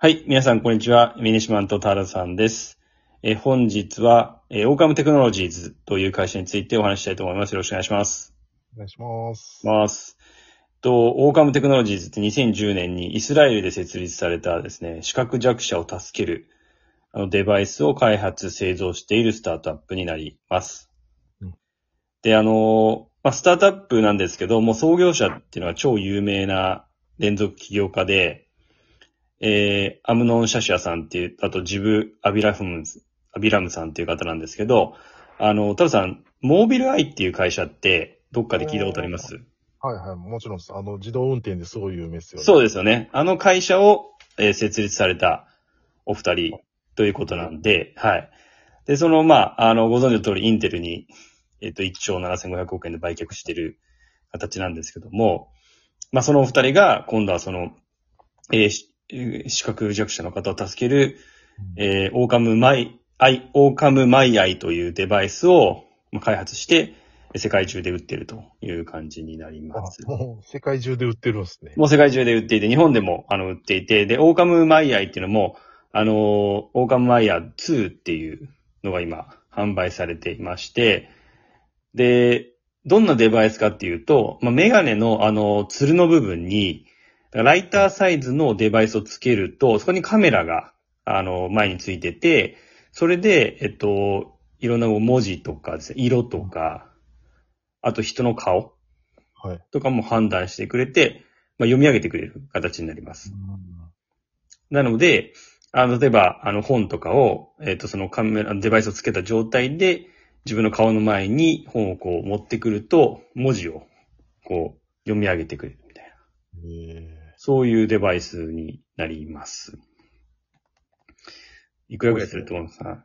はい、皆さんこんにちは。ミニシマントタラさんです。えー本日は、えーオーカムテクノロジーズという会社についてお話ししたいと思います。よろしくお願いします。お願いします。ます。と、オーカムテクノロジーズって2010年にイスラエルで設立されたですね、視覚弱者を助けるあのデバイスを開発、製造しているスタートアップになります。うんで、あの、まあ、スタートアップなんですけど、もう創業者っていうのは超有名な連続起業家で、えー、アムノン・シャシュアさんっていう、あとジブ・アビラフムズ、アビラムさんっていう方なんですけど、あの、タルさん、モービルアイっていう会社って、どっかで聞いたことあります？はいはい、もちろんです。あの、自動運転ですごい有名ですよね。そうですよね。あの会社を、えー設立されたお二人ということなんで、はい。で、その、まあ、あの、ご存知の通り、インテルに、えっ、と、1兆7500億円で売却してる形なんですけども、まあ、そのお二人が、今度はその、えー視覚弱者の方を助ける、うんえー OrCam My、Eye、OrCam MyEye というデバイスをまあ開発して、世界中で売ってるという感じになります。あもう世界中で売ってるんですね。もう世界中で売っていて、日本でもあの売っていて、で、 OrCam MyEye っていうのも、あのー、 OrCam MyEye 2っていうのが今販売されていまして、で、どんなデバイスかっていうと、まあ、メガネのあの、ツルの部分に、ライターサイズのデバイスをつけると、そこにカメラが、あの、前についてて、それで、えっと、いろんな文字とかですね、色とか、あと人の顔はい。とかも判断してくれて、まあ、読み上げてくれる形になります。なので、あの、例えば、あの、本とかを、えっ、と、そのカメラ、デバイスをつけた状態で、自分の顔の前に本をこう持ってくると、文字を、こう、読み上げてくれるみたいな。えそういうデバイスになります。いくらぐらいすると思います？か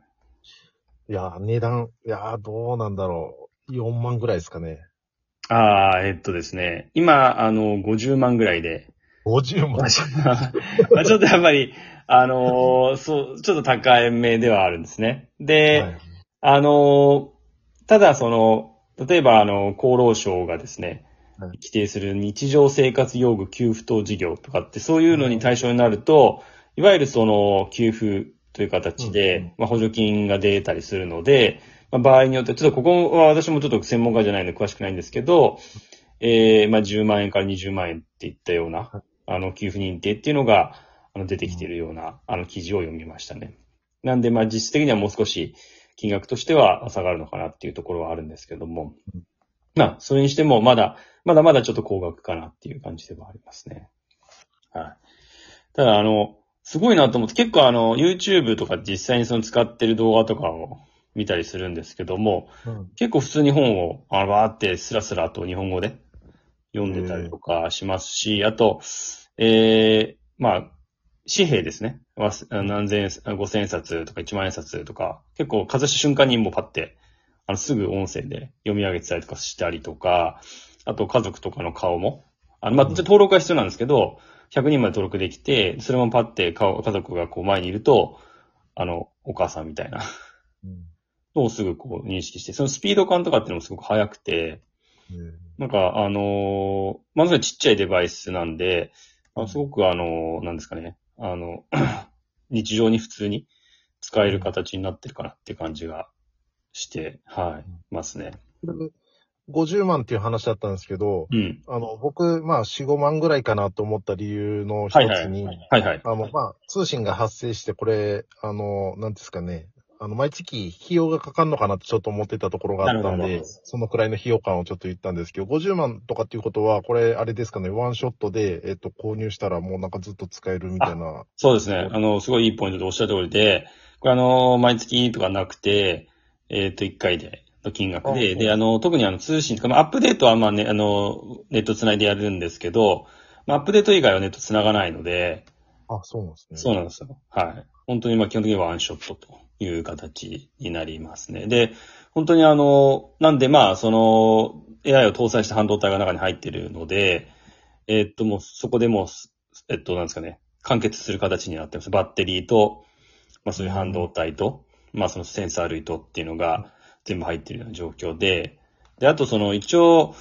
ーいやー、値段、いやー、どうなんだろう。4万ぐらいですかね。ああ、えっとですね。今、あの、50万ぐらいで、50万？まあちょまあちょっとやっぱり、あのーそう、ちょっと高めではあるんですね。で、はいあのーただその、例えばあの、厚労省がですね、はい規定する日常生活用具給付等事業とかってそういうのに対象になると、いわゆるその給付という形で、まあ、補助金が出たりするので、まあ、場合によって、ちょっとここは私もちょっと専門家じゃないので詳しくないんですけど、えー、まあ、10万円から20万円っていったようなはい、あの、給付認定っていうのが、あの、出てきているような、あの、記事を読みましたね。なんで、まあ、実質的にはもう少し、金額としては下がるのかなっていうところはあるんですけども。うん。まあ、それにしても、まだ、まだまだちょっと高額かなっていう感じではありますね。はい。ただ、あの、すごいなと思って、結構あの、YouTube とか実際にその使ってる動画とかを見たりするんですけども、うん結構普通に本を、あの、バーってスラスラと日本語で読んでたりとかしますし、あと、ええまあ、紙幣ですね。何千円、五千円札とか一万円札とか、結構かざした瞬間にもうパッて、あの、すぐ音声で読み上げてたりとかしたりとか、あと家族とかの顔も、あの、まあ、うん。登録は必要なんですけど、100人まで登録できて、それもパッて顔、家族がこう前にいると、あの、お母さんみたいな。うん。のをすぐこう認識して、そのスピード感とかっていうのもすごく速くて、えーなんか、あのーまずはちっちゃいデバイスなんで、あのすごくあのーなんですかね、あの、日常に普通に使える形になってるかなって感じがして、はい、ますね。これ50万っていう話だったんですけど、うん。あの、僕、まあ、4、5万ぐらいかなと思った理由の一はいはい。つに、はいはい。あの、まあ、通信が発生して、これ、あの、なんですかね、あの、毎月費用がかかるのかなってちょっと思ってたところがあったんでそのくらいの費用感をちょっと言ったんですけど、50万とかっていうことは、これ、あれですかね、ワンショットで、えっと、購入したらもうなんかずっと使えるみたいな。そうですね。あの、すごいいいポイントでおっしゃる通りで、これあの、毎月とかなくて、えっ、と、1回での金額で、あで、あの、特にあの、通信とか、まあ、アップデートはまあね、あの、ネットつないでやるんですけど、まあ、アップデート以外はネットつながないので、あ、そうなんですね。そうなんですよ。はい。本当にまあ基本的にはワンショットという形になりますね。で、本当にあの、なんでまあ、その AI を搭載した半導体が中に入っているので、えっともうそこでもう、えっとなんですかね、完結する形になってます。バッテリーと、まあそういう半導体と、まあそのセンサー類とっていうのが全部入っているような状況で、で、あとその一応、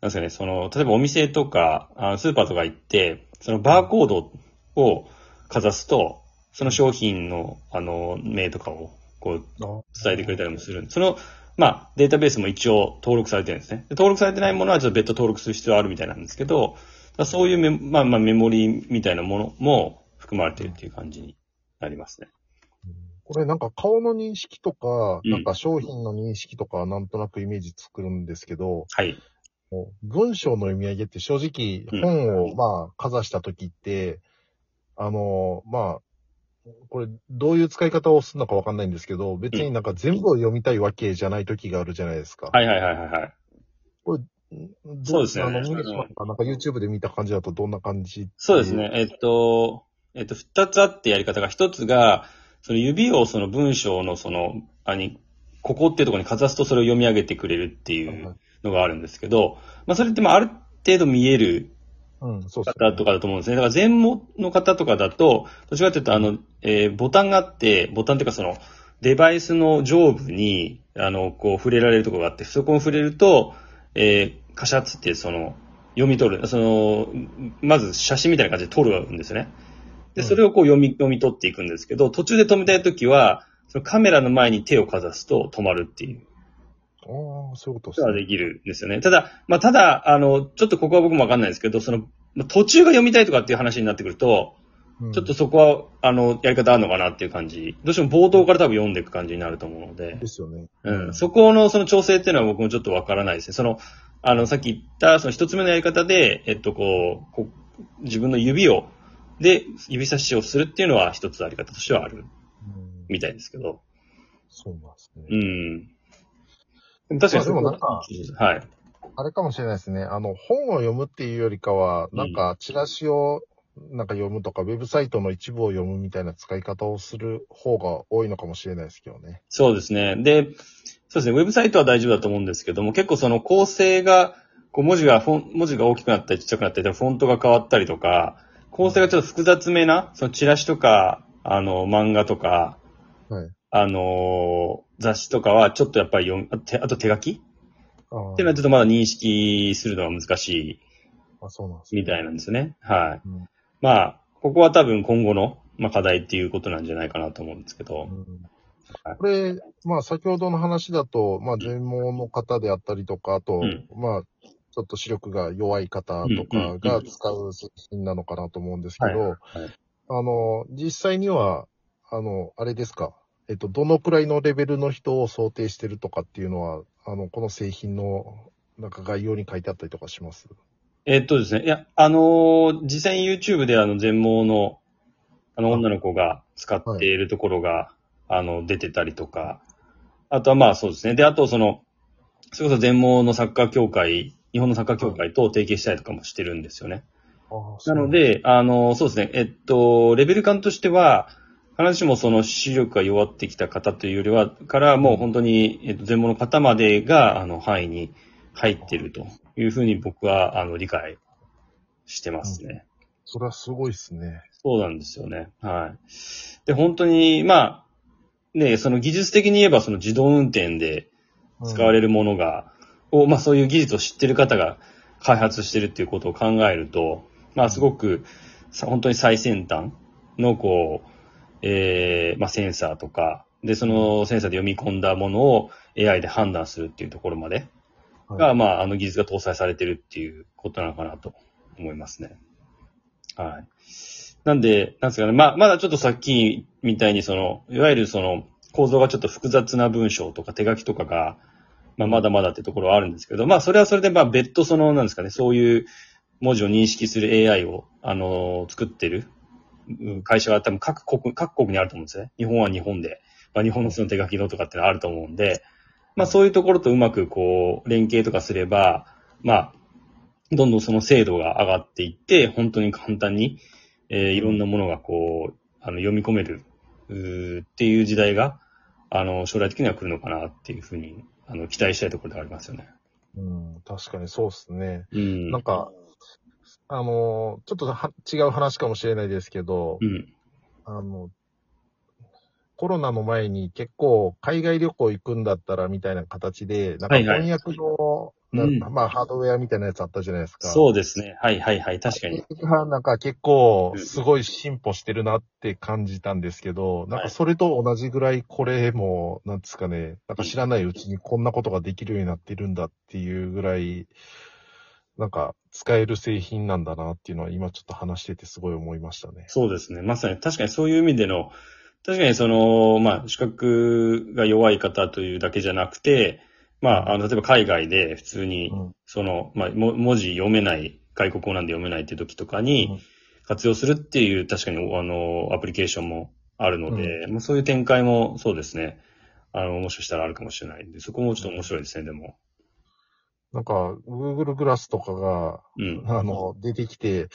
なんですかね、その、例えばお店とか、あスーパーとか行って、そのバーコードを、かざすと、その商品の、あの、名とかを、こう、あ伝えてくれたりもするんで、その、まあ、データベースも一応登録されてるんですね。で登録されてないものはちょっと別途登録する必要あるみたいなんですけど、だそういうメ,、まあまあ、メモリみたいなものも含まれてるっていう感じになりますね。これなんか顔の認識とか、うんなんか商品の認識とかはなんとなくイメージ作るんですけど、はい。もう文章の読み上げって正直うん本をまあかざした時って、あの、まあ、これどういう使い方をするのかわかんないんですけど、別になんか全部を読みたいわけじゃない時があるじゃないですか。はいはいはいはいはい。どそうですよねあの、なんか YouTube で見た感じだとどんな感じそうですね。。えっと、えっと、二つあってやり方が、一つが、その指をその文章のその、あに、ここっていうところにかざすとそれを読み上げてくれるっていうのがあるんですけど、まあそれってまあある程度見えるうん、そうです方とかだと思うんですね。だから全盲の方とかだと、どちらかというと、あの、えーボタンがあって、ボタンっていうかその、デバイスの上部に、あの、こう触れられるところがあって、そこに触れると、えーカシャッつってその、読み取る、その、まず写真みたいな感じで撮るんですよね。で、それをこう読み、読み取っていくんですけど、途中で止めたいときは、そのカメラの前に手をかざすと止まるっていう。ああ、そういうことことができるんですよね。ただ、まあ、ただ、あの、ちょっとここは僕もわかんないですけど、その、まあ途中が読みたいとかっていう話になってくると、うんちょっとそこは、あの、やり方あるのかなっていう感じ。どうしても冒頭から多分読んでいく感じになると思うのでで、すよね。うん。そこのその調整っていうのは僕もちょっとわからないですね。その、あの、さっき言った、その一つ目のやり方で、えっと、こう、こう自分の指を、で、指差しをするっていうのは一つあり方としてはあるうんみたいですけど。そうなんですね。うん。でも確かにでもなんかはい。あれかもしれないですね。あの、本を読むっていうよりかは、なんか、チラシを、なんか読むとか、ウェブサイトの一部を読むみたいな使い方をする方が多いのかもしれないですけどね。そうですね。で、そうですね。ウェブサイトは大丈夫だと思うんですけども、結構その構成が、こう文字が、文字が大きくなったりちっちゃくなったり、フォントが変わったりとか、構成がちょっと複雑めな、そのチラシとか、あの、漫画とか、はい。あのー雑誌とかはちょっとやっぱり読む、あてあと手書き？あーっていうのはちょっとまだ認識するのは難しいあ、そうなんですねみたいなんですね。はい。うんまあ、ここは多分今後の、まあ、課題っていうことなんじゃないかなと思うんですけど。うんこれ、まあ先ほどの話だと、まあ全盲の方であったりとか、あと、うんまあ、ちょっと視力が弱い方とかが使う製品なのかなと思うんですけど、はいあの、実際には、あの、あれですか、えっと、どのくらいのレベルの人を想定してるとかっていうのは、あの、この製品の、なんか概要に書いてあったりとかします？えっとですね、いや、あのー実際に YouTube であの全盲の、あの女の子が使っているところが、あの、出てたりとか、あとはまあそうですね。で、あとその、それこそ全盲のサッカー協会、日本のサッカー協会と提携したりとかもしてるんですよね。なの、で、あの、そうですね、えっと、レベル感としては、必ずしもその視力が弱ってきた方というよりは、からもう本当に、えっと、全盲の方までが、あの、範囲に入っているというふうに僕は、あの、理解してますね。それはすごいですね。そうなんですよね。はい。で、本当に、まあ、ね、その技術的に言えば、その自動運転で使われるものが、を、まあそういう技術を知ってる方が開発してるっていうことを考えると、まあすごく、さ本当に最先端の、こう、えー、まあセンサーとか、で、そのセンサーで読み込んだものを AI で判断するっていうところまではいが、まあ、あの技術が搭載されてるっていうことなのかなと思いますね。はい。なんで、なんですかね、まあ、まだちょっとさっきみたいにその、いわゆるその、構造がちょっと複雑な文章とか手書きとかが、まあ、まだまだってところはあるんですけど、まあ、それはそれで、まあ、別途その、なんですかね、そういう文字を認識する AI を、あの作ってる会社は多分各国、各国にあると思うんですね。日本は日本で、まあ、日本のその手書きのとかってのはあると思うんで、まあそういうところとうまくこう、連携とかすれば、まあ、どんどんその精度が上がっていって、本当に簡単に、えーいろんなものがこう、あの、読み込める、うっていう時代が、あの、将来的には来るのかなっていうふうに、あの、期待したいところではありますよね。うん、確かにそうですね。うん。なんか、あの、ちょっとは違う話かもしれないですけど、うん。あの、コロナの前に結構海外旅行行くんだったらみたいな形で、なんかはいはい翻訳の、うんなまあハードウェアみたいなやつあったじゃないですか。そうですね。はいはいはい。確かに。なんか結構すごい進歩してるなって感じたんですけど、なんかそれと同じぐらいこれも、なんですかね、なんか知らないうちにこんなことができるようになってるんだっていうぐらい、なんか使える製品なんだなっていうのは今ちょっと話しててすごい思いましたね。そうですね。まさに、確かにそういう意味での、確かにその、まあ、視覚が弱い方というだけじゃなくて、まあ、あの、例えば海外で普通に、うんその、まあ、も文字読めない、外国語なんで読めないっていう時とかうんに活用するっていう、確かに、あの、アプリケーションもあるので、まあ、そういう展開もそうですね。あの、もしかしたらあるかもしれないんで、そこもちょっと面白いですね、でも。なんか、Google グラスとかが、うん。あの、出てきて、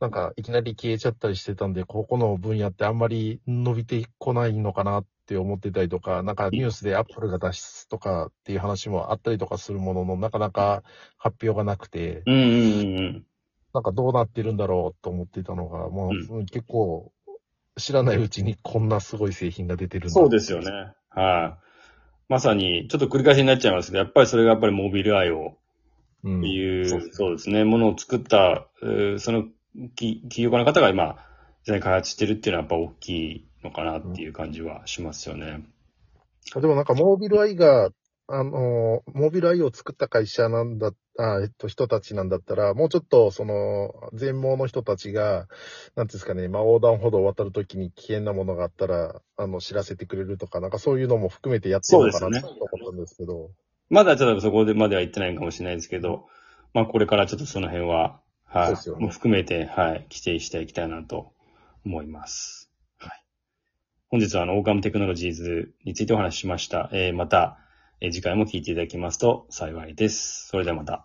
なんか、いきなり消えちゃったりしてたんで、ここの分野ってあんまり伸びてこないのかなって思ってたりとか、なんかニュースで Apple が脱出とかっていう話もあったりとかするものの、なかなか発表がなくて、うんうんうんうん。なんかどうなってるんだろうと思ってたのが、もう、うん結構、知らないうちにこんなすごい製品が出てるんだそうですよね。。はい。まさに、ちょっと繰り返しになっちゃいますけど、やっぱりそれがやっぱりモビルアイをうん。いう、そうですね、ものを作った、えーそのき企業家の方が今、実際に開発してるっていうのはやっぱ大きいのかなっていう感じはしますよね。でもなんか、モービルアイが、あの、モービルアイを作った会社なんだ、あえっと、人たちなんだったら、もうちょっと、その、全盲の人たちが、なんですかね、まあ、横断歩道を渡るときに危険なものがあったら、あの、知らせてくれるとか、なんかそういうのも含めてやってるのかなと思ったんですけど。まだちょっとそこでまでは言ってないかもしれないですけど、まあこれからちょっとその辺は、はい、ねもう含めて、はい、規定していきたいなと思います。はい。本日はあの、オーカムテクノロジーズについてお話ししました。えーまた、えー次回も聞いていただきますと幸いです。それではまた。